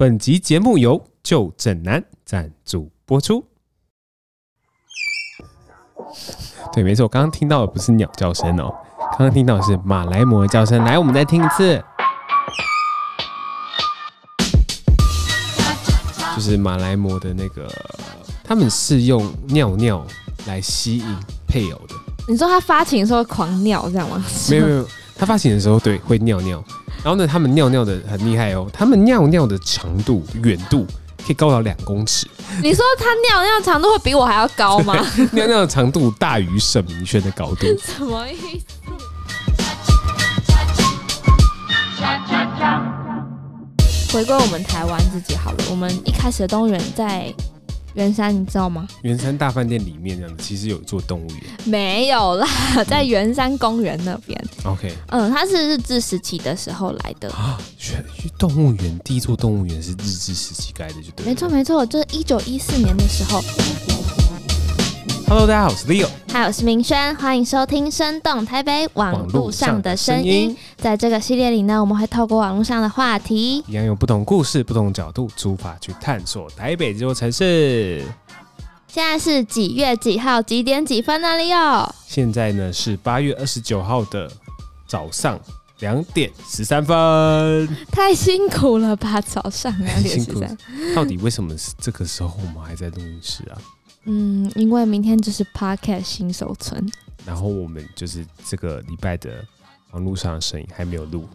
本集节目由就正男赞助播出。对，没错，刚刚听到的不是鸟叫声哦，刚刚听到的是马来貘的叫声。来，我们再听一次，就是马来貘的那个，他们是用尿尿来吸引配偶的。你说他发情的时候狂尿这样吗？没有没有，他发情的时候对会尿尿。然后呢，他们尿尿的很厉害哦，他们尿尿的长度、远度可以高到两公尺。你说他尿尿长度会比我还要高吗？尿尿的长度大于沈明轩的高度。什么意思？回归我们台湾自己好了，我们一开始的动物园在。圆山，你知道吗？圆山大饭店里面这样子，其实有一座动物园。没有啦，在圆山公园那边。OK，嗯，它是日治时期的时候来的啊。动物园第一座动物园是日治时期盖的，就对。没错，没错，就是一九一四年的时候。Hello，大家好，我是 Leo，还有我是明轩，欢迎收听《生动台北网络上的声音》。在这个系列里呢，我们会透过网络上的话题，一样用不同故事、不同角度出发去探索台北这座城市。现在是几月几号？几点几分呢，Leo？现在呢是八月二十九号的早上两点十三分。太辛苦了吧，早上两点十三。到底为什么是这个时候我们还在录音室啊？嗯，因为明天就是 Podcast 新手村，然后我们就是这个礼拜的网络上的声音还没有录，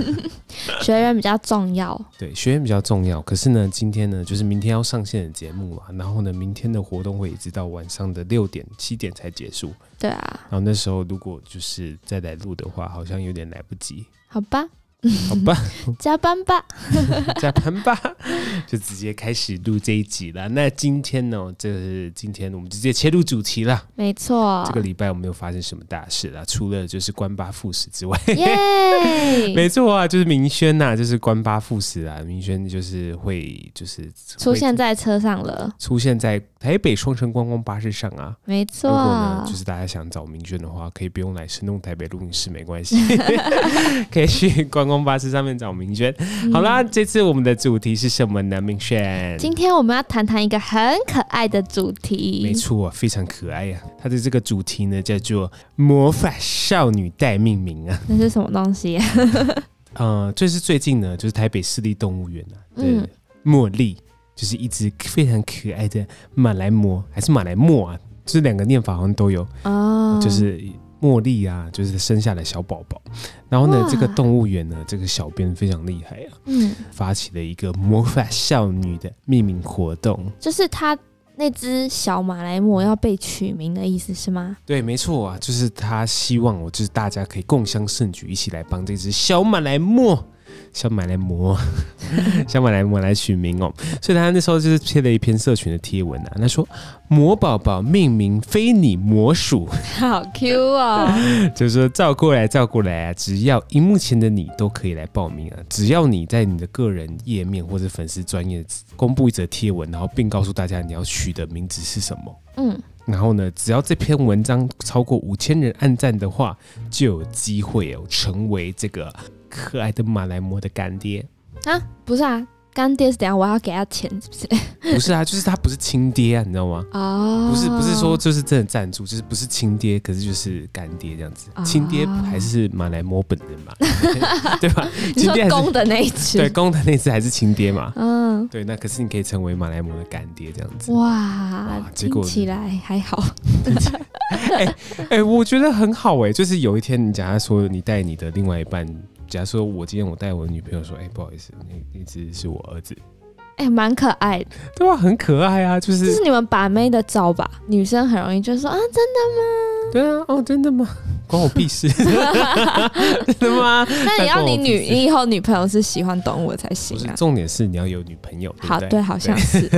学员比较重要，对，学员比较重要。可是呢，今天呢，就是明天要上线的节目嘛，然后呢，明天的活动会一直到晚上的六点七点才结束，对啊，然后那时候如果就是再来录的话，好像有点来不及，好吧。好吧，加班吧，加班吧，就直接开始录这一集了。那今天呢，就是今天我们直接切入主题了。没错，这个礼拜我们没有发生什么大事了，除了就是关八副食之外。耶，没错啊，就是明轩呐、啊，就是关八副食啊。明轩就是会就是出现在车上了，出现在台北双城观光巴士上啊。没错，如果呢，就是大家想找明轩的话，可以不用来声动台北录音室，没关系，可以去观光。巴士上面找明轩。好啦，嗯，这次我们的主题是什么呢？明轩，今天我们要谈谈一个很可爱的主题。没错，非常可爱呀，啊。它的这个主题呢，叫做“魔法少女代命名”啊。那是什么东西？啊 呃，就是最近呢，就是台北市立动物园啊，嗯，茉莉就是一只非常可爱的马来貘，还是马来貘啊？这两个念法好像都有哦，就是。茉莉啊，就是生下的小宝宝。然后呢，这个动物园呢，这个小编非常厉害啊，嗯，发起了一个魔法少女的命名活动，就是他那只小马来貘要被取名的意思是吗？对，没错啊，就是他希望我就是大家可以共襄盛举，一起来帮这只小马来貘。小马来磨，想买来磨来取名哦，所以他那时候就是贴了一篇社群的贴文啊，他说魔宝宝命名非你莫属，好 Q 哦，就是说照过来照过来啊，只要荧幕前的你都可以来报名啊，只要你在你的个人页面或者粉丝专业公布一则贴文，然后并告诉大家你要取的名字是什么，嗯，然后呢，只要这篇文章超过五千人按赞的话，就有机会哦成为这个。可爱的马来貘的干爹啊，不是啊，干爹是等下我要给他钱，是不是？不是啊，就是他不是亲爹啊，你知道吗？哦，不是，不是说就是真的赞助，就是不是亲爹，可是就是干爹这样子。亲、哦、爹还是马来貘本人嘛，对吧？你说公的那一只，对，公的那只还是亲爹嘛？嗯，对，那可是你可以成为马来摩的干爹这样子。哇，哇结果听起来还好。哎 哎、欸欸，我觉得很好哎、欸，就是有一天你假如说你带你的另外一半。假如说我今天我带我的女朋友说，哎、欸，不好意思，那那只是我儿子，哎、欸，蛮可爱的，对啊，很可爱啊，就是这是你们把妹的招吧？女生很容易就说啊，真的吗？对啊，哦，真的吗？关我屁事，真的吗？那你要你女，你以后女朋友是喜欢懂我才行啊。重点是你要有女朋友，对对好，对，好像是。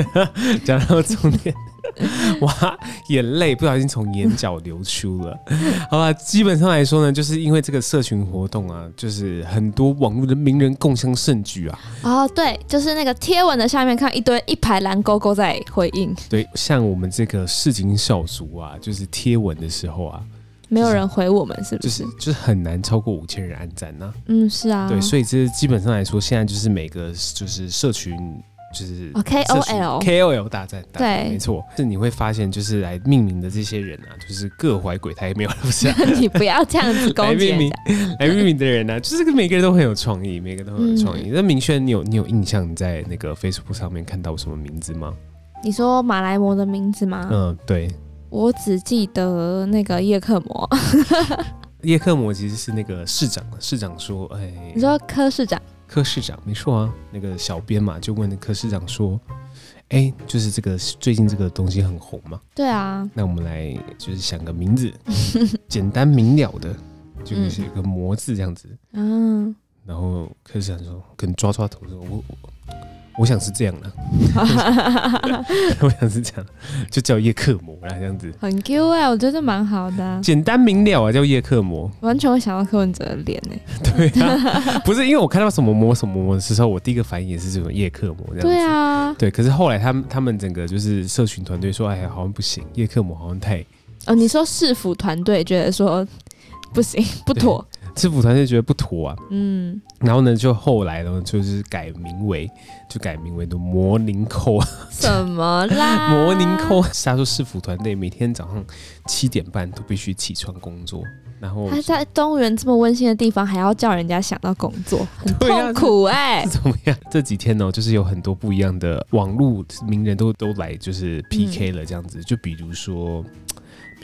讲到重点。哇，眼泪不小心从眼角流出了。好吧，基本上来说呢，就是因为这个社群活动啊，就是很多网络的名人共襄盛举啊。哦，对，就是那个贴文的下面看一堆一排蓝勾勾在回应。对，像我们这个市井小卒啊，就是贴文的时候啊，没有人回我们，是不是？就是就是很难超过五千人按赞呢、啊。嗯，是啊。对，所以这基本上来说，现在就是每个就是社群。就是 K O L K O L 大战，对，没错。是你会发现，就是来命名的这些人啊，就是各怀鬼胎，没有不是？你不要这样子攻击人家。来命名，的人呢、啊，就是每个人都很有创意，每个人都很有创意。那、嗯、明轩，你有你有印象你在那个 Facebook 上面看到什么名字吗？你说马来貘的名字吗？嗯，对。我只记得那个叶克魔。叶克魔其实是那个市长，市长说：“哎，你说柯市长。”柯市长没错啊，那个小编嘛就问那柯市长说：“哎、欸，就是这个最近这个东西很红嘛？”对啊，那我们来就是想个名字，简单明了的，就是写个“魔”字这样子。嗯，然后柯市长说：“跟抓抓头说，我我。”我想是这样的，我想是这样，就叫叶克膜啦，这样子很 Q 哎、欸，我觉得蛮好的、啊，简单明了啊，叫叶克膜，完全会想到柯文哲的脸呢、欸。对啊，不是因为我看到什么膜什么膜的时候，我第一个反应也是这种叶克膜这样子。对啊，对，可是后来他们他们整个就是社群团队说，哎呀，好像不行，叶克膜好像太……哦，你说市府团队觉得说不行，不妥。市府团队觉得不妥啊，嗯，然后呢，就后来呢，就是改名为，就改名为的魔宁扣啊，什么啦？魔宁扣，他说市府团队每天早上七点半都必须起床工作，然后他在动物园这么温馨的地方，还要叫人家想到工作，很痛苦哎、欸。怎么样？这几天呢，就是有很多不一样的网络名人都都来，就是 PK 了这样子，嗯、就比如说。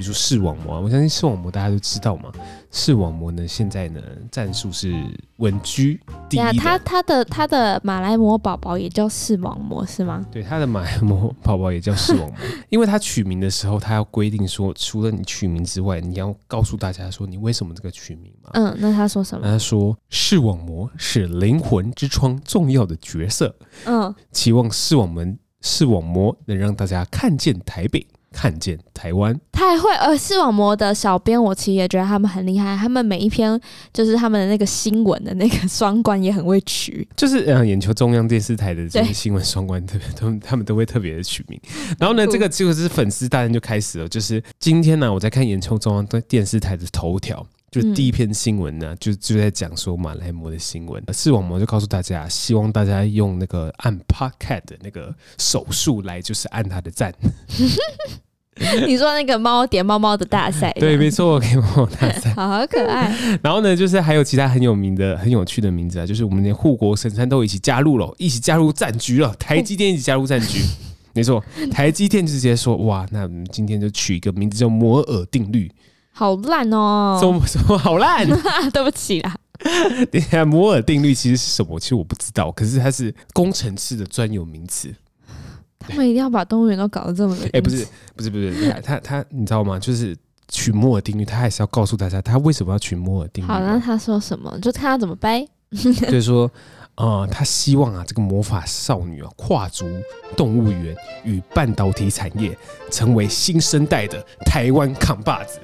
比如说视网膜，我相信视网膜大家都知道嘛。视网膜呢，现在呢战术是稳居第一的。他他的他的马来貘宝宝也叫视网膜是吗？对，他的马来貘宝宝也叫视网膜，因为他取名的时候，他要规定说，除了你取名之外，你要告诉大家说你为什么这个取名嘛。嗯，那他说什么？他说视网膜是灵魂之窗重要的角色。嗯，期望视网门视网膜能让大家看见台北。看见台湾，太会！呃，视网膜的小编，我其实也觉得他们很厉害。他们每一篇就是他们的那个新闻的那个双关也很会取，就是呃，眼球中央电视台的这个新闻双关特别，他们他们都会特别的取名。然后呢，这个就是粉丝大战就开始了。就是今天呢、啊，我在看眼球中央电视台的头条。就第一篇新闻呢、啊，就就在讲说马来貘的新闻。视网膜就告诉大家，希望大家用那个按 Podcast 的那个手速来，就是按他的赞。你说那个猫点猫猫的大赛？对，没错，给猫猫大赛，好，好可爱。然后呢，就是还有其他很有名的、很有趣的名字啊，就是我们连护国神山都一起加入了，一起加入战局了。台积电一起加入战局，没错，台积电直接说哇，那我们今天就取一个名字叫摩尔定律。好烂哦！什么什么好烂？对不起啦。等一下，摩尔定律其实是什么？其实我不知道。可是它是工程师的专有名词。他们一定要把动物园都搞得这么……哎、欸，不是，不是，不是。他他，他你知道吗？就是取摩尔定律，他还是要告诉大家他为什么要取摩尔定律。好，那他说什么？就看他怎么掰。就是说，呃，他希望啊，这个魔法少女啊，跨足动物园与半导体产业，成为新生代的台湾扛把子。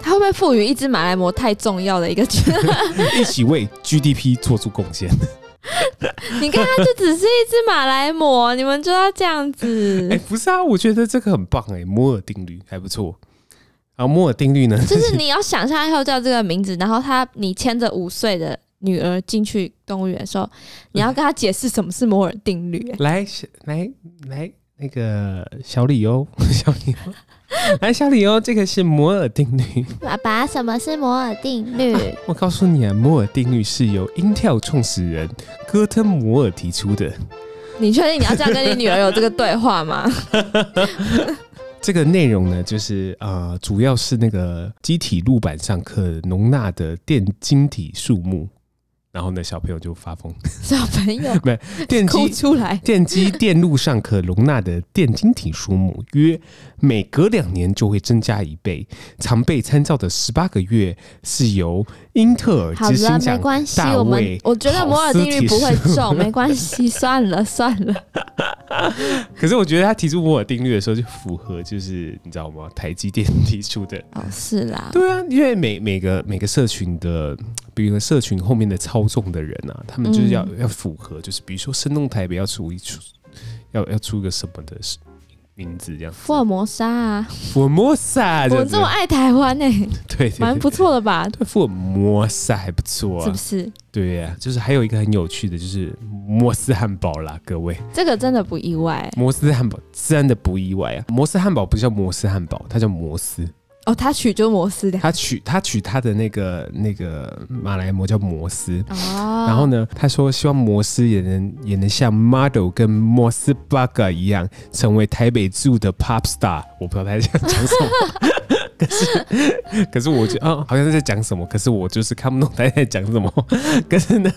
他会不会赋予一只马来貘太重要的一个角色，一起为 GDP 做出贡献？你看，它就只是一只马来貘，你们就要这样子？哎、欸，不是啊，我觉得这个很棒哎、欸，摩尔定律还不错。然后摩尔定律呢，就是你要想象以后叫这个名字，然后他你牵着五岁的女儿进去动物园的时候，你要跟他解释什么是摩尔定律、欸。来，来，来，那个小李 欧，小李欧。来，小李欧，这个是摩尔定律。爸爸，什么是摩尔定律？啊、我告诉你啊，摩尔定律是由 Intel 创始人戈特摩尔提出的。你确定你要这样跟你女儿有这个对话吗？这个内容呢，就是呃，主要是那个机体路板上可容纳的电晶体数目。然后呢，小朋友就发疯。小朋友，没电机出来，电机电路上可容纳的电晶体数目约每隔两年就会增加一倍。常被参照的十八个月是由英特尔好了，没关系，我们我觉得摩尔定律不会中，没关系，算 了算了。可是我觉得他提出摩尔定律的时候，就符合，就是你知道吗？台积电提出的哦，是啦，对啊，因为每每个每个社群的，比如说社群后面的操。纵的人啊，他们就是要、嗯、要符合，就是比如说生动台北要出一出，要要出一个什么的名字这样。福尔摩沙啊，福尔摩沙，我这么爱台湾呢、欸，对，蛮不错的吧？对，福尔摩沙还不错啊，是不是？对呀、啊，就是还有一个很有趣的，就是摩斯汉堡啦，各位，这个真的不意外。摩斯汉堡真的不意外啊，摩斯汉堡不叫摩斯汉堡，它叫摩斯。哦，他取就摩斯的，他取他取他的那个那个马来模叫摩斯，哦，然后呢，他说希望摩斯也能也能像 model 跟摩斯 Burger 一样，成为台北住的 pop star。我不知道他在讲什么。可是，可是我就啊，好像是在讲什么，可是我就是看不懂他在讲什么。可是呢，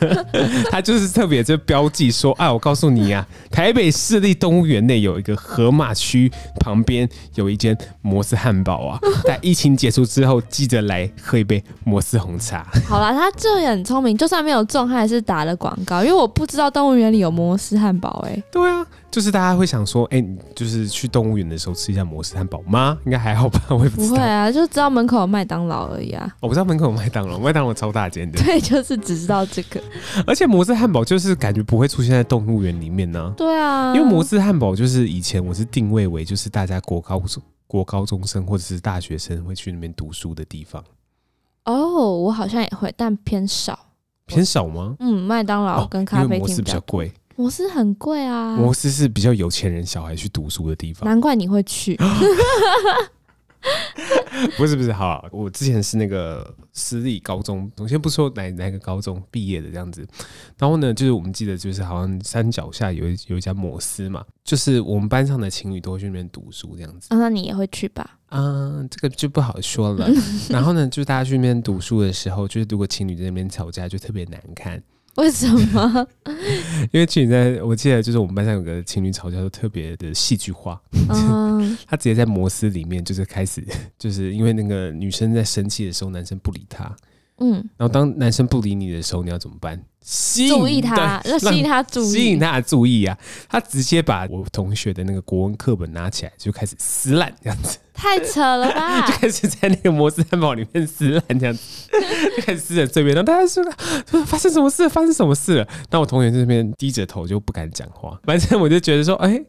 他就是特别就标记说啊，我告诉你啊，台北市立动物园内有一个河马区旁边有一间摩斯汉堡啊。在疫情结束之后，记得来喝一杯摩斯红茶。好啦，他这也很聪明，就算没有中，他还是打了广告，因为我不知道动物园里有摩斯汉堡哎。对啊。就是大家会想说，哎、欸，你就是去动物园的时候吃一下摩斯汉堡吗？应该还好吧，我也不知道。不会啊，就知道门口有麦当劳而已啊。我不知道门口有麦当劳，麦当劳超大间的。对，就是只知道这个。而且摩斯汉堡就是感觉不会出现在动物园里面呢、啊。对啊，因为摩斯汉堡就是以前我是定位为就是大家国高中国高中生或者是大学生会去那边读书的地方。哦，我好像也会，但偏少。偏少吗？嗯，麦当劳跟咖啡厅比较贵。摩斯很贵啊，摩斯是比较有钱人小孩去读书的地方，难怪你会去。不是不是，好，我之前是那个私立高中，我先不说哪哪个高中毕业的这样子，然后呢，就是我们记得就是好像山脚下有一有一家摩斯嘛，就是我们班上的情侣都会去那边读书这样子。啊，那你也会去吧？啊，这个就不好说了。然后呢，就是大家去那边读书的时候，就是如果情侣在那边吵架，就特别难看。为什么？因为情侣在，我记得就是我们班上有个情侣吵架都特别的戏剧化。嗯，他直接在摩斯里面就是开始，就是因为那个女生在生气的时候，男生不理她。嗯，然后当男生不理你的时候，你要怎么办？吸引注意他，要吸引他注意，吸引他的注意啊！他直接把我同学的那个国文课本拿起来，就开始撕烂这样子。太扯了吧！就开始在那个摩斯汉堡里面撕烂这样子，就 开始撕成碎片。然后大家说：“发生什么事？发生什么事了？”那我同学这边低着头就不敢讲话。反正我就觉得说：“哎。”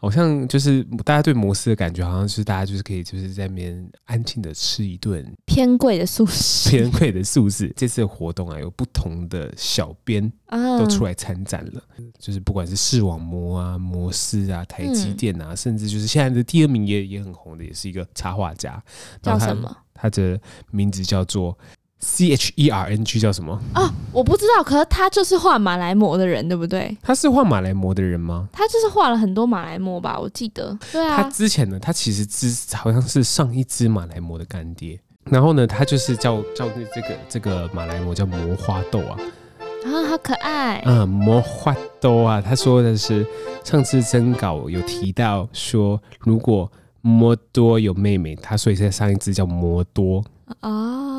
好像就是大家对摩斯的感觉，好像是大家就是可以就是在那边安静的吃一顿偏贵的素食，偏贵的素食。这次的活动啊，有不同的小编都出来参展了，嗯、就是不管是视网膜啊、摩斯啊、台积电啊，嗯、甚至就是现在的第二名也也很红的，也是一个插画家，叫什么？他的名字叫做。C H E R N G 叫什么？哦，我不知道。可是他就是画马来貘的人，对不对？他是画马来貘的人吗？他就是画了很多马来貘吧，我记得。对啊。他之前呢，他其实之好像是上一只马来貘的干爹。然后呢，他就是叫叫这个这个马来貘叫魔花豆啊。啊，好可爱。嗯，魔花豆啊，他说的是上次征稿有提到说，如果魔多有妹妹，他所以在上一只叫魔多。哦，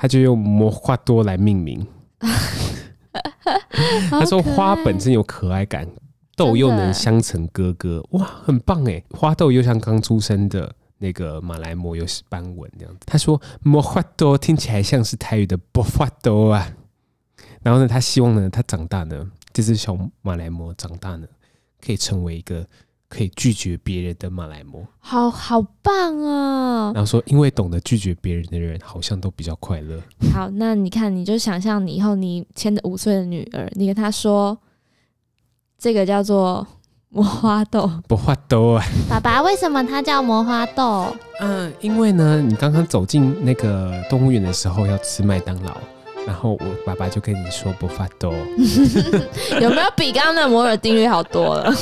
他就用魔花多来命名。他说花本身有可爱感，豆又能相成哥哥，哇，很棒哎！花豆又像刚出生的那个马来貘有斑纹这样子。他说魔花多听起来像是台语的波花多啊。然后呢，他希望呢，他长大呢，这只小马来貘长大呢，可以成为一个。可以拒绝别人的马来貘，好好棒啊！然后说，因为懂得拒绝别人的人，好像都比较快乐。好，那你看，你就想象你以后你牵着五岁的女儿，你跟她说，这个叫做魔花豆，魔花豆啊！爸爸，为什么它叫魔花豆？嗯，因为呢，你刚刚走进那个动物园的时候要吃麦当劳。然后我爸爸就跟你说不发抖，有没有比刚刚的摩尔定律好多了？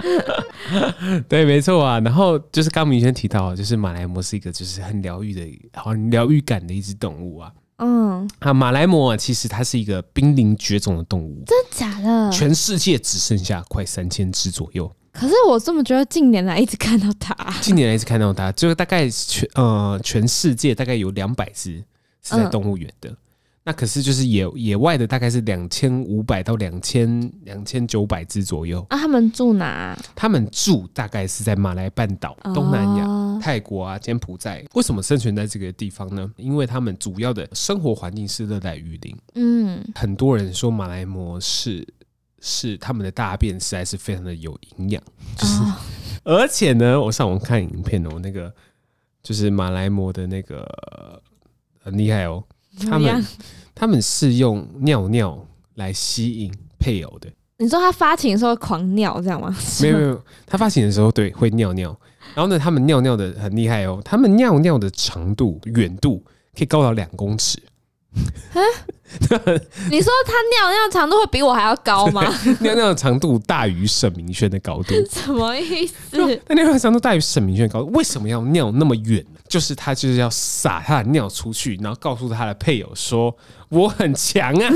对，没错啊。然后就是刚刚以前提到，就是马来貘是一个就是很疗愈的、很疗愈感的一只动物啊。嗯，啊，马来貘啊，其实它是一个濒临绝种的动物，真的假的？全世界只剩下快三千只左右。可是我这么觉得，近年来一直看到它，近年来一直看到它，就大概全呃全世界大概有两百只。是在动物园的，嗯、那可是就是野野外的，大概是两千五百到两千两千九百只左右。啊，他们住哪？他们住大概是在马来半岛、东南亚、哦、泰国啊、柬埔寨。为什么生存在这个地方呢？因为他们主要的生活环境是热带雨林。嗯，很多人说马来貘是是他们的大便实在是非常的有营养，就是、哦、而且呢，我上网看影片哦，那个就是马来貘的那个很厉害哦，他们他们是用尿尿来吸引配偶的。你说他发情的时候狂尿这样吗？没有没有，他发情的时候对会尿尿，然后呢，他们尿尿的很厉害哦，他们尿尿的长度远度可以高到两公尺。啊？你说他尿尿长度会比我还要高吗？尿尿的长度大于沈明轩的高度，什么意思？那尿尿长度大于沈明轩的高度，为什么要尿那么远？就是他就是要撒他的尿出去，然后告诉他的配偶说：“我很强啊，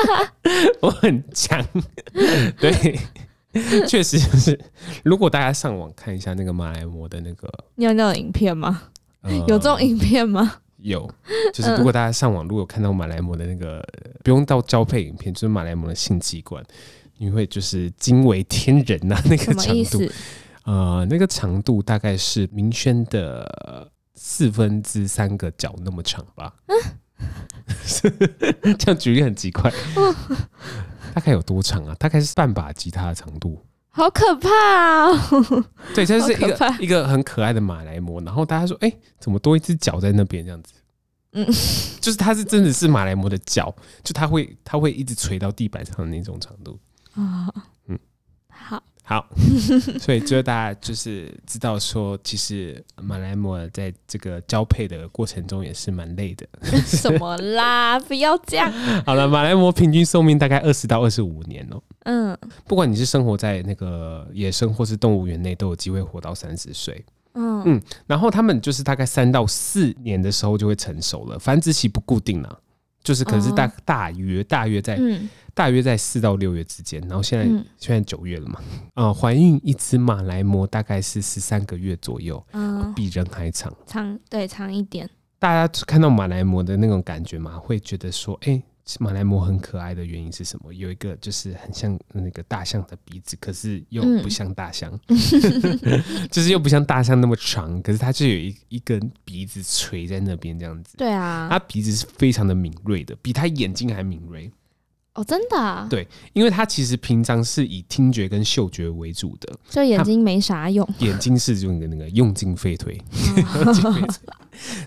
我很强。”对，确实就是。如果大家上网看一下那个马来貘的那个尿尿的影片吗？呃、有这种影片吗？有，就是如果大家上网，如果看到马来貘的那个，不用到交配影片，就是马来貘的性器官，你会就是惊为天人呐、啊，那个长度，呃，那个长度大概是明轩的四分之三个脚那么长吧。这样举例很奇怪，大概有多长啊？大概是半把吉他的长度。好可怕啊、哦！对，这是一个一个很可爱的马来貘。然后大家说：“哎、欸，怎么多一只脚在那边？”这样子，嗯，就是它是真的是马来貘的脚，就它会它会一直垂到地板上的那种长度啊。嗯，好。所以就大家就是知道说，其实马来貘在这个交配的过程中也是蛮累的。什么啦？不要这样。好了，马来貘平均寿命大概二十到二十五年哦、喔。嗯，不管你是生活在那个野生或是动物园内，都有机会活到三十岁。嗯嗯，然后他们就是大概三到四年的时候就会成熟了，繁殖期不固定了，就是可是大大约大约在。嗯。大约在四到六月之间，然后现在、嗯、现在九月了嘛，呃，怀孕一只马来貘大概是十三个月左右，嗯，比人还长，长对长一点。大家看到马来貘的那种感觉嘛，会觉得说，哎、欸，马来貘很可爱的原因是什么？有一个就是很像那个大象的鼻子，可是又不像大象，嗯、就是又不像大象那么长，可是它就有一一根鼻子垂在那边这样子。对啊，它鼻子是非常的敏锐的，比它眼睛还敏锐。哦，真的、啊？对，因为他其实平常是以听觉跟嗅觉为主的，所以眼睛没啥用。眼睛是用的那个用尽废退，哦、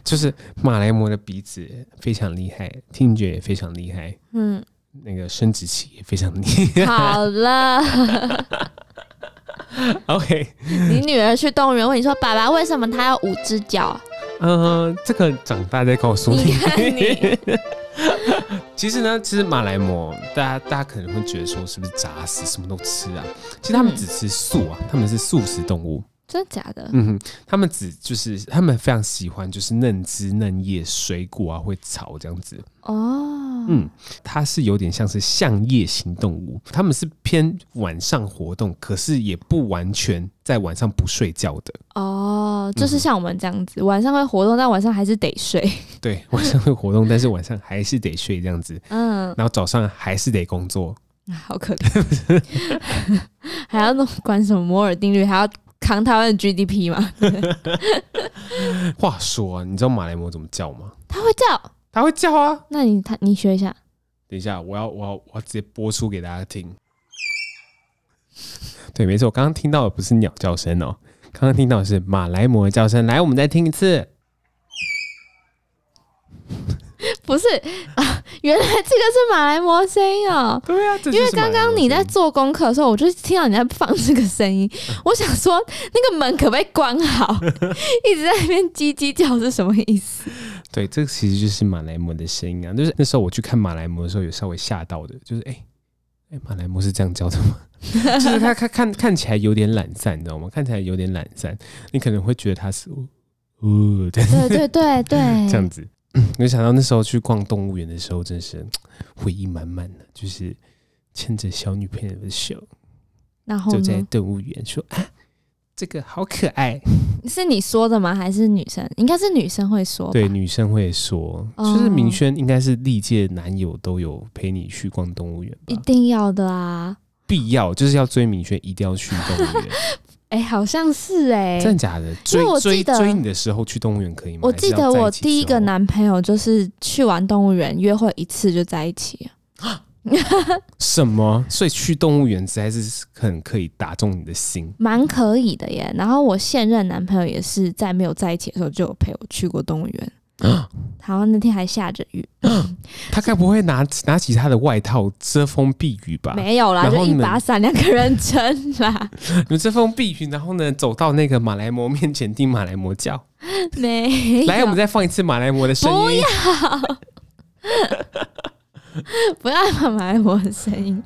就是马来貘的鼻子非常厉害，听觉也非常厉害，嗯，那个生殖器也非常厉害。好了，OK，你女儿去动物园问你说：“爸爸，为什么他有五只脚？”嗯、呃，这个长大再告诉你。你 其实呢，其实马来貘，大家大家可能会觉得说，是不是杂食，什么都吃啊？其实他们只吃素啊，他们是素食动物。真的假的？嗯哼，他们只就是他们非常喜欢就是嫩枝嫩叶、水果啊，会炒这样子。哦，嗯，它是有点像是向夜行动物，他们是偏晚上活动，可是也不完全在晚上不睡觉的。哦，就是像我们这样子，嗯、晚上会活动，但晚上还是得睡。对，晚上会活动，但是晚上还是得睡这样子。嗯，然后早上还是得工作，好可怜，还要弄管什么摩尔定律，还要。扛台湾的 GDP 吗？话说啊，你知道马来貘怎么叫吗？它会叫，它会叫啊！那你它你学一下。等一下，我要我要我要直接播出给大家听。对，没错，我刚刚听到的不是鸟叫声哦，刚刚听到的是马来貘的叫声。来，我们再听一次。不是啊，原来这个是马来貘声音哦。对啊，因为刚刚你在做功课的时候，我就听到你在放这个声音，我想说那个门可不可以关好？一直在那边叽叽叫是什么意思？对，这个其实就是马来貘的声音啊。就是那时候我去看马来貘的时候，有稍微吓到的，就是哎哎，马来貘是这样叫的吗？就是他看看看起来有点懒散，你知道吗？看起来有点懒散，你可能会觉得他是哦，对对对对 对，这样子。没想到那时候去逛动物园的时候，真是回忆满满的，就是牵着小女朋友的手，然后就在动物园说：“啊，这个好可爱。”是你说的吗？还是女生？应该是女生会说。对，女生会说，就是明轩应该是历届男友都有陪你去逛动物园？一定要的啊！必要就是要追明轩，一定要去动物园。哎、欸，好像是哎、欸，真的假的？追追追你的时候去动物园可以吗？我记得我第一个男朋友就是去完动物园约会一次就在一起 什么？所以去动物园实在是很可以打中你的心，蛮可以的耶。然后我现任男朋友也是在没有在一起的时候就有陪我去过动物园。好像那天还下着雨，他该不会拿拿起他的外套遮风避雨吧？没有啦，就一把伞两个人撑啦。你们遮风避雨，然后呢，走到那个马来貘面前听马来貘叫。没，来，我们再放一次马来貘的声音。不要，不要放马来貘的声音。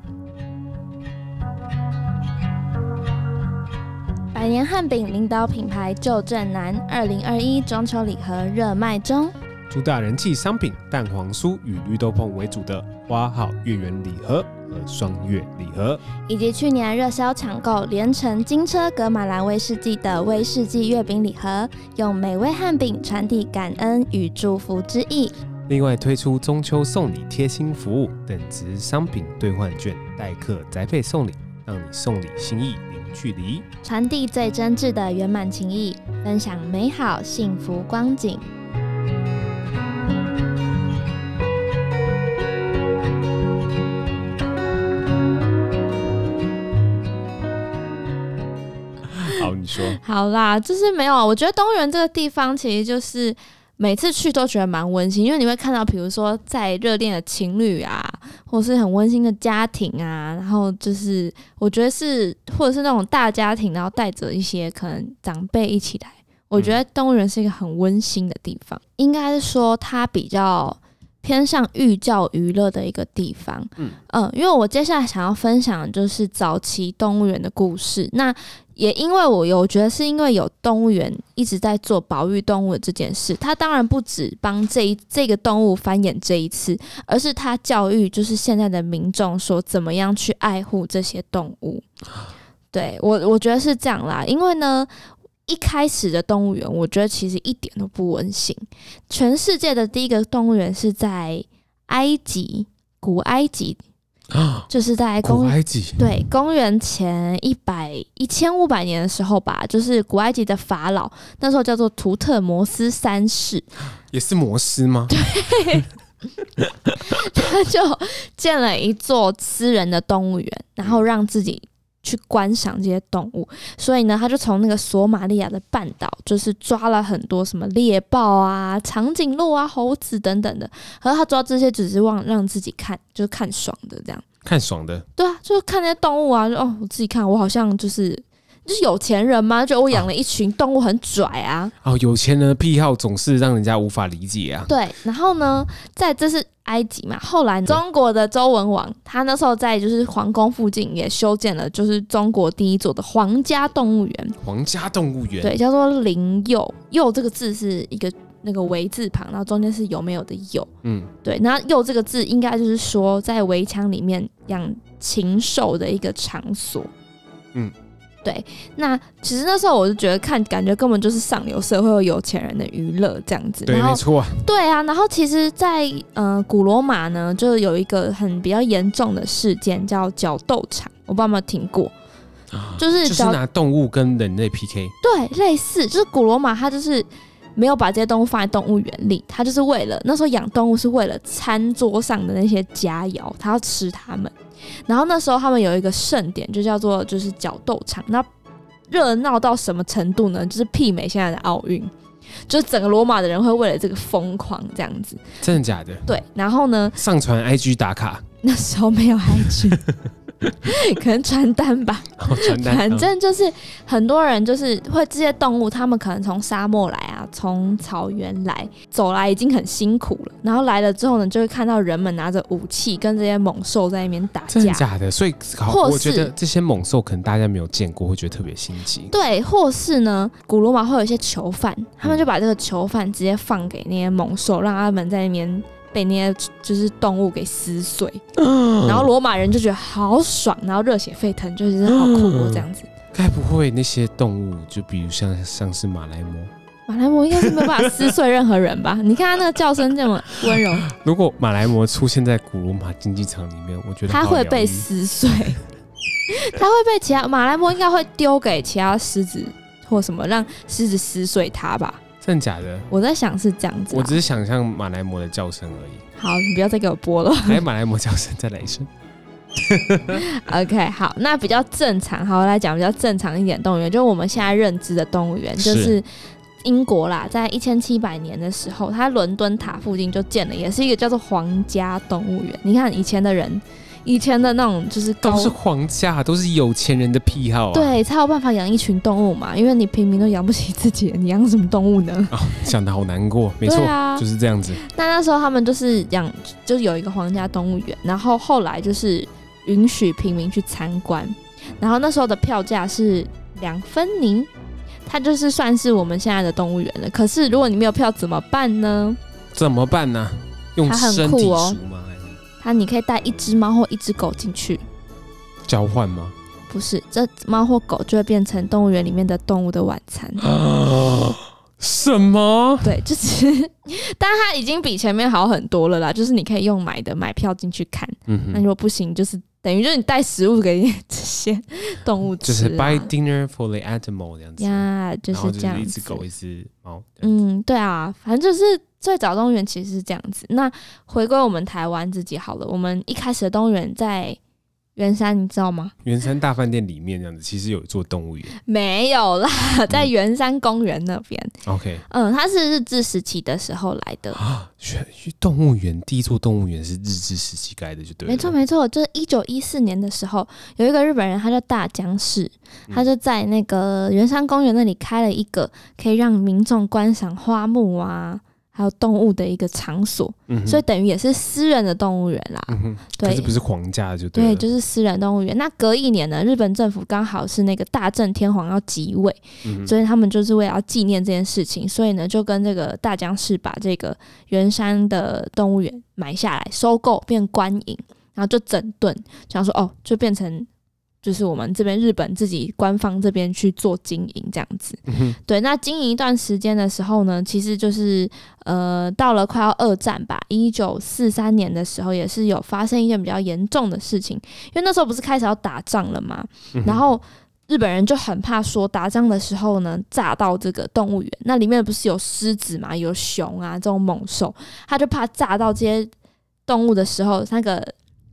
百年汉饼领导品牌旧正南，二零二一中秋礼盒热卖中。主打人气商品蛋黄酥与绿豆椪为主的花好月圆礼盒和双月礼盒，以及去年热销抢购连城金车格马兰威士忌的威士忌月饼礼盒，用美味汉饼传递感恩与祝福之意。另外推出中秋送礼贴心服务，等值商品兑换券代客宅配送礼，让你送礼心意零。距离传递最真挚的圆满情谊，分享美好幸福光景。好，你说。好啦，就是没有。我觉得动物园这个地方，其实就是。每次去都觉得蛮温馨，因为你会看到，比如说在热恋的情侣啊，或是很温馨的家庭啊，然后就是我觉得是，或者是那种大家庭，然后带着一些可能长辈一起来，我觉得动物园是一个很温馨的地方。应该是说它比较偏向寓教于乐的一个地方。嗯嗯，因为我接下来想要分享的就是早期动物园的故事。那也因为我有，我觉得是因为有动物园一直在做保育动物的这件事，它当然不止帮这一这个动物繁衍这一次，而是它教育就是现在的民众说怎么样去爱护这些动物。对，我我觉得是这样啦，因为呢，一开始的动物园，我觉得其实一点都不温馨。全世界的第一个动物园是在埃及，古埃及。就是在公古埃及，对，公元前一百一千五百年的时候吧，就是古埃及的法老那时候叫做图特摩斯三世，也是摩斯吗？对，他就建了一座私人的动物园，然后让自己去观赏这些动物。所以呢，他就从那个索马利亚的半岛，就是抓了很多什么猎豹啊、长颈鹿啊、猴子等等的。而他抓这些只是望让自己看，就是看爽的这样。看爽的，对啊，就是看那些动物啊，就哦，我自己看，我好像就是就是有钱人吗，就我养了一群动物，很拽啊。哦，有钱人的癖好总是让人家无法理解啊。对，然后呢，在这是埃及嘛，后来中国的周文王，他那时候在就是皇宫附近也修建了，就是中国第一座的皇家动物园。皇家动物园，对，叫做灵佑，佑这个字是一个。那个“围”字旁，然后中间是有没有的“有”，嗯，对，那“佑”这个字应该就是说在围墙里面养禽兽的一个场所，嗯，对。那其实那时候我就觉得看，感觉根本就是上流社会有有钱人的娱乐这样子，对，没错，对啊。然后其实在，在呃古罗马呢，就有一个很比较严重的事件叫角斗场，我不知道有没有听过，就是就是拿动物跟人类 PK，对，类似，就是古罗马它就是。没有把这些动物放在动物园里，他就是为了那时候养动物是为了餐桌上的那些佳肴，他要吃它们。然后那时候他们有一个盛典，就叫做就是角斗场。那热闹到什么程度呢？就是媲美现在的奥运，就是整个罗马的人会为了这个疯狂这样子。真的假的？对。然后呢？上传 IG 打卡。那时候没有 IG。可能传单吧，传单。反正就是很多人就是会这些动物，他们可能从沙漠来啊，从草原来，走来已经很辛苦了。然后来了之后呢，就会看到人们拿着武器跟这些猛兽在那边打架。真的假的？所以，或我觉得这些猛兽可能大家没有见过，会觉得特别新奇。对，或是呢，古罗马会有一些囚犯，他们就把这个囚犯直接放给那些猛兽，让他们在那边。被那些就是动物给撕碎，嗯、然后罗马人就觉得好爽，然后热血沸腾，就是好酷哦，这样子。该不会那些动物，就比如像像是马来貘，马来貘应该是没有办法撕碎任何人吧？你看它那个叫声这么温柔。如果马来貘出现在古罗马竞技场里面，我觉得它会被撕碎，它会被其他马来貘应该会丢给其他狮子或什么，让狮子撕碎它吧。真的假的？我在想是这样子、啊，我只是想象马来貘的叫声而已。好，你不要再给我播了。来，马来貘叫声，再来一声。OK，好，那比较正常，好，我来讲比较正常一点动物园，就是我们现在认知的动物园，就是英国啦，在一千七百年的时候，它伦敦塔附近就建了，也是一个叫做皇家动物园。你看以前的人。以前的那种就是都是皇家，都是有钱人的癖好啊。对，才有办法养一群动物嘛。因为你平民都养不起自己，你养什么动物呢？哦，想得好难过。没错，啊，就是这样子。那那时候他们就是养，就是有一个皇家动物园，然后后来就是允许平民去参观。然后那时候的票价是两分宁，它就是算是我们现在的动物园了。可是如果你没有票怎么办呢？怎么办呢？用身体赎吗？那你可以带一只猫或一只狗进去，交换吗？不是，这猫或狗就会变成动物园里面的动物的晚餐。啊？什么？对，就是，但它已经比前面好很多了啦。就是你可以用买的买票进去看。嗯，那如果不行，就是等于就是你带食物给这些 动物吃，就是 buy dinner for the animal 这样子。呀，yeah, 就是这样子。一只狗，一只猫。嗯，对啊，反正就是。最早动物园其实是这样子。那回归我们台湾自己好了，我们一开始的动物园在圆山，你知道吗？圆山大饭店里面这样子，其实有一座动物园。没有啦，在圆山公园那边。OK，嗯，它是日治时期的时候来的啊。动物园第一座动物园是日治时期盖的，就对了。没错，没错，就是一九一四年的时候，有一个日本人，他叫大江市，他就在那个圆山公园那里开了一个可以让民众观赏花木啊。还有动物的一个场所，嗯、所以等于也是私人的动物园啦。嗯、对，可是不是皇家的就对。对，就是私人动物园。那隔一年呢，日本政府刚好是那个大正天皇要即位，嗯、所以他们就是为了要纪念这件事情，所以呢就跟这个大江氏把这个圆山的动物园买下来，收购变官营，然后就整顿，想说哦，就变成。就是我们这边日本自己官方这边去做经营这样子，嗯、对。那经营一段时间的时候呢，其实就是呃，到了快要二战吧，一九四三年的时候，也是有发生一件比较严重的事情，因为那时候不是开始要打仗了吗，嗯、然后日本人就很怕说打仗的时候呢，炸到这个动物园，那里面不是有狮子嘛，有熊啊这种猛兽，他就怕炸到这些动物的时候，那个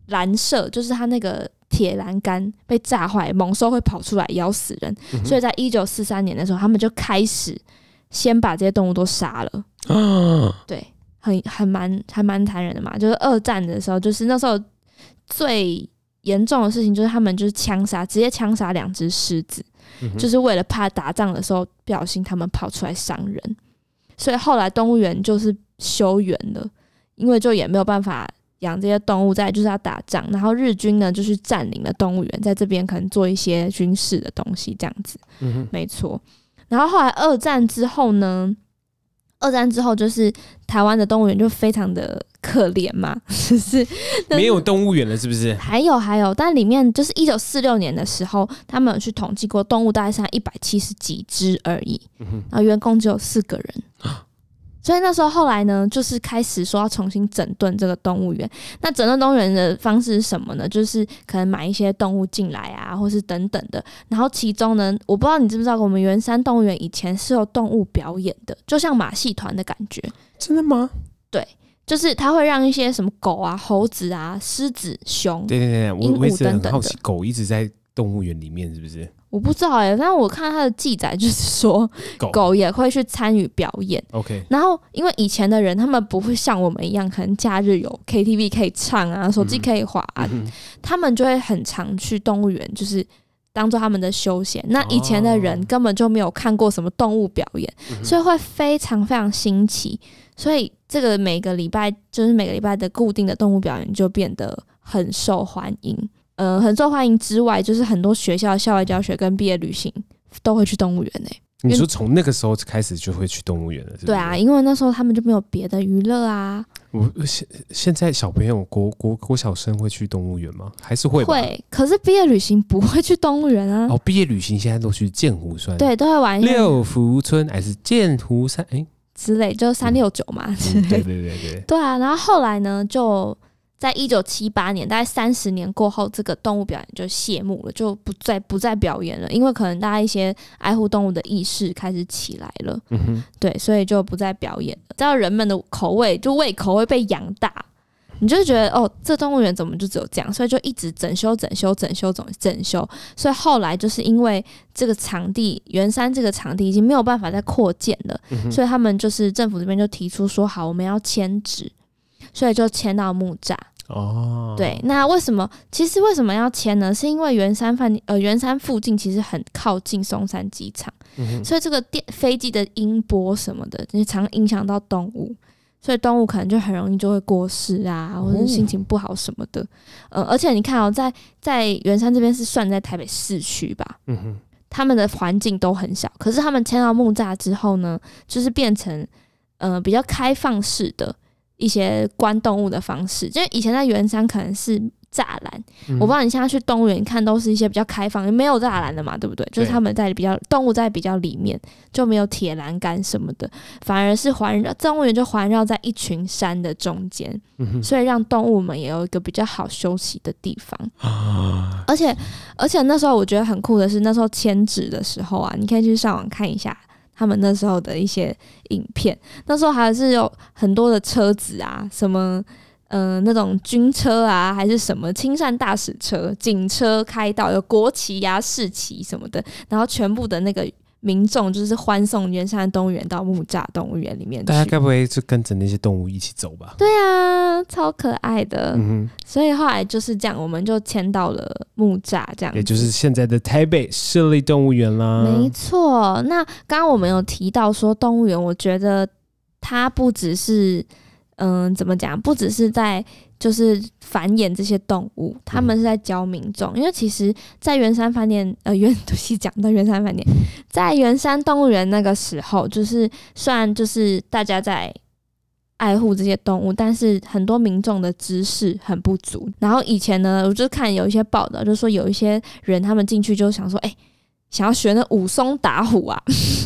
蓝色就是他那个。铁栏杆被炸坏，猛兽会跑出来咬死人，嗯、所以在一九四三年的时候，他们就开始先把这些动物都杀了。啊、对，很很蛮还蛮残忍的嘛。就是二战的时候，就是那时候最严重的事情，就是他们就是枪杀，直接枪杀两只狮子，嗯、就是为了怕打仗的时候不小心他们跑出来伤人。所以后来动物园就是修园了，因为就也没有办法。养这些动物在就是要打仗，然后日军呢就是占领了动物园，在这边可能做一些军事的东西，这样子，没错。然后后来二战之后呢，二战之后就是台湾的动物园就非常的可怜嘛，就 是没有动物园了，是不是？还有还有，但里面就是一九四六年的时候，他们有去统计过动物大概剩一百七十几只而已，嗯，然后员工只有四个人。所以那时候后来呢，就是开始说要重新整顿这个动物园。那整顿动物园的方式是什么呢？就是可能买一些动物进来啊，或是等等的。然后其中呢，我不知道你知不知道，我们圆山动物园以前是有动物表演的，就像马戏团的感觉。真的吗？对，就是它会让一些什么狗啊、猴子啊、狮子、熊，对对对，鹦鹉等等的。好奇狗一直在动物园里面是不是？我不知道哎、欸，但我看他的记载就是说，狗，狗也会去参与表演。OK，然后因为以前的人他们不会像我们一样，可能假日有 KTV 可以唱啊，手机可以滑、啊，嗯、他们就会很常去动物园，就是当做他们的休闲。那以前的人根本就没有看过什么动物表演，哦、所以会非常非常新奇。所以这个每个礼拜就是每个礼拜的固定的动物表演就变得很受欢迎。呃，很受欢迎之外，就是很多学校校外教学跟毕业旅行都会去动物园呢、欸。你说从那个时候开始就会去动物园了是是？对啊，因为那时候他们就没有别的娱乐啊。我现现在小朋友国国国小生会去动物园吗？还是会？会，可是毕业旅行不会去动物园啊。哦，毕业旅行现在都去剑湖山，对，都会玩六福村还是剑湖山？哎、欸，之类，就三六九嘛。嗯、对对对对。对啊，然后后来呢就。在一九七八年，大概三十年过后，这个动物表演就谢幕了，就不再不再表演了，因为可能大家一些爱护动物的意识开始起来了，嗯，对，所以就不再表演了。知道人们的口味，就胃口会被养大。你就觉得哦，这动物园怎么就只有这样？所以就一直整修、整修、整修、整整修。所以后来就是因为这个场地圆山这个场地已经没有办法再扩建了，嗯、所以他们就是政府这边就提出说好，我们要迁址，所以就迁到木栅。哦，对，那为什么？其实为什么要迁呢？是因为圆山饭呃圆山附近其实很靠近松山机场，嗯、所以这个电飞机的音波什么的，就常影响到动物。所以动物可能就很容易就会过世啊，或者心情不好什么的。嗯、呃，而且你看哦，在在圆山这边是算在台北市区吧，嗯哼，他们的环境都很小。可是他们迁到木栅之后呢，就是变成呃比较开放式的一些观动物的方式。就以前在圆山可能是。栅栏，嗯、我不知道你现在去动物园看，都是一些比较开放，没有栅栏的嘛，对不对？就是他们在比较动物在比较里面，就没有铁栏杆什么的，反而是环绕动物园就环绕在一群山的中间，嗯、所以让动物们也有一个比较好休息的地方。啊、而且而且那时候我觉得很酷的是，那时候迁址的时候啊，你可以去上网看一下他们那时候的一些影片，那时候还是有很多的车子啊，什么。嗯、那种军车啊，还是什么亲善大使车、警车开道，有国旗呀、啊、市旗什么的，然后全部的那个民众就是欢送圆山动物园到木栅动物园里面。大家该不会就跟着那些动物一起走吧？对啊，超可爱的。嗯哼，所以后来就是这样，我们就迁到了木栅，这样，也就是现在的台北市立动物园啦。没错。那刚刚我们有提到说动物园，我觉得它不只是。嗯，怎么讲？不只是在就是繁衍这些动物，他们是在教民众。嗯、因为其实，在圆山饭店，呃，圆 都是讲到圆山饭店，在圆山动物园那个时候，就是虽然就是大家在爱护这些动物，但是很多民众的知识很不足。然后以前呢，我就看有一些报道，就说有一些人他们进去就想说，哎、欸。想要学那武松打虎啊，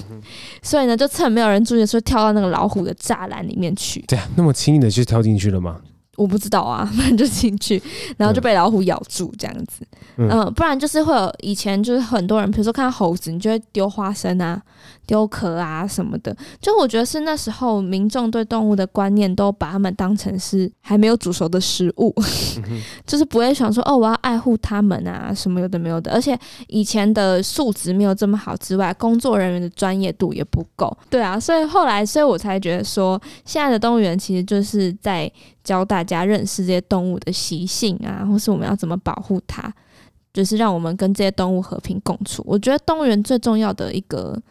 所以呢，就趁没有人注意的时候，跳到那个老虎的栅栏里面去。对啊，那么轻易的就跳进去了吗？我不知道啊，反正就进去，然后就被老虎咬住这样子。嗯，嗯，不然就是会有以前就是很多人，比如说看到猴子，你就会丢花生啊、丢壳啊什么的。就我觉得是那时候民众对动物的观念都把它们当成是还没有煮熟的食物，嗯、就是不会想说哦，我要爱护它们啊什么有的没有的。而且以前的素质没有这么好之外，工作人员的专业度也不够。对啊，所以后来，所以我才觉得说，现在的动物园其实就是在。教大家认识这些动物的习性啊，或是我们要怎么保护它，就是让我们跟这些动物和平共处。我觉得动物园最重要的一个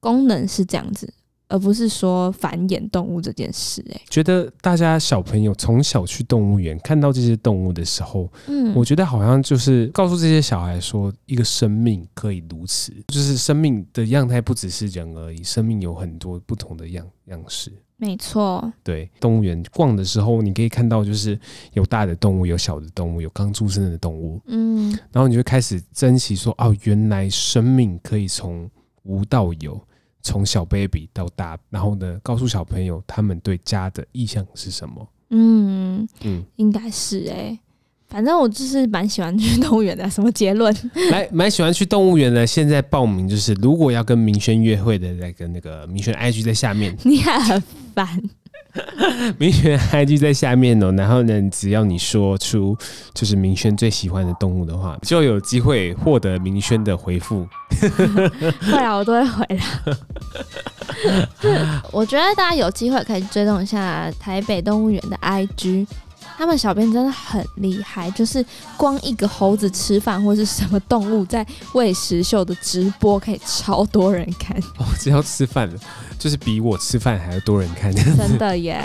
功能是这样子，而不是说繁衍动物这件事。哎，觉得大家小朋友从小去动物园看到这些动物的时候，嗯，我觉得好像就是告诉这些小孩说，一个生命可以如此，就是生命的样态不只是人而已，生命有很多不同的样样式。没错，对，动物园逛的时候，你可以看到，就是有大的动物，有小的动物，有刚出生的动物，嗯，然后你就开始珍惜说，哦，原来生命可以从无到有，从小 baby 到大，然后呢，告诉小朋友他们对家的意向是什么？嗯嗯，嗯应该是哎、欸。反正我就是蛮喜欢去动物园的。什么结论？来，蛮喜欢去动物园的。现在报名就是，如果要跟明轩约会的，来跟那个明轩 IG 在下面。你很烦。明轩 IG 在下面哦。然后呢，只要你说出就是明轩最喜欢的动物的话，就有机会获得明轩的回复。会啊，我都会回的。我觉得大家有机会可以追踪一下台北动物园的 IG。他们小编真的很厉害，就是光一个猴子吃饭或是什么动物在喂食秀的直播，可以超多人看。哦，只要吃饭了，就是比我吃饭还要多人看。真的耶！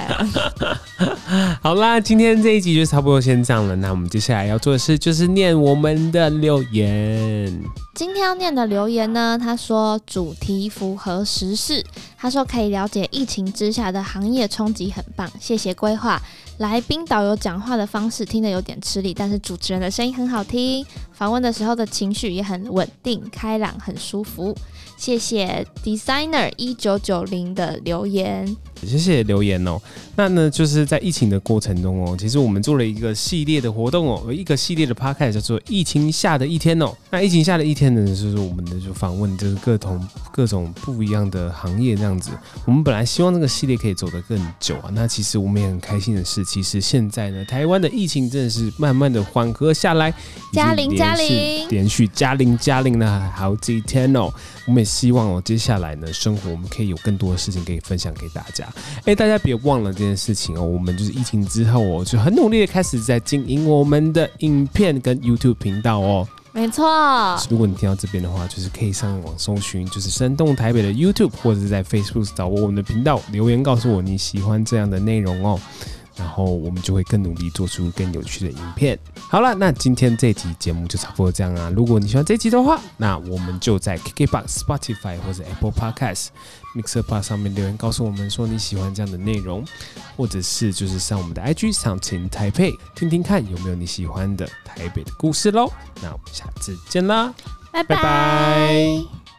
好啦，今天这一集就差不多先这样了。那我们接下来要做的事就是念我们的留言。今天要念的留言呢，他说主题符合时事，他说可以了解疫情之下的行业冲击很棒，谢谢规划。来宾导游讲话的方式听得有点吃力，但是主持人的声音很好听。访问的时候的情绪也很稳定、开朗，很舒服。谢谢 Designer 一九九零的留言，谢谢留言哦。那呢，就是在疫情的过程中哦，其实我们做了一个系列的活动哦，一个系列的 podcast 叫做《疫情下的一天》哦。那疫情下的一天呢，就是我们的就访问就是各种各种不一样的行业这样子。我们本来希望这个系列可以走得更久啊。那其实我们也很开心的是，其实现在呢，台湾的疫情真的是慢慢的缓和下来，嘉玲嘉玲，连续加零加零了好几天哦。我们也希望哦，接下来呢，生活我们可以有更多的事情可以分享给大家。哎，大家别忘了这件事情哦，我们就是疫情之后哦，就很努力的开始在经营我们的影片跟 YouTube 频道哦。没错，如果你听到这边的话，就是可以上网搜寻，就是生动台北的 YouTube，或者是在 Facebook 找我们的频道，留言告诉我你喜欢这样的内容哦。然后我们就会更努力做出更有趣的影片。好了，那今天这集节目就差不多这样啊。如果你喜欢这集的话，那我们就在 KKBOX、Spotify 或者 Apple Podcast、MixerBox 上面留言告诉我们说你喜欢这样的内容，或者是就是上我们的 IG Something in Taipei 听听看有没有你喜欢的台北的故事喽。那我们下次见啦，拜拜。拜拜。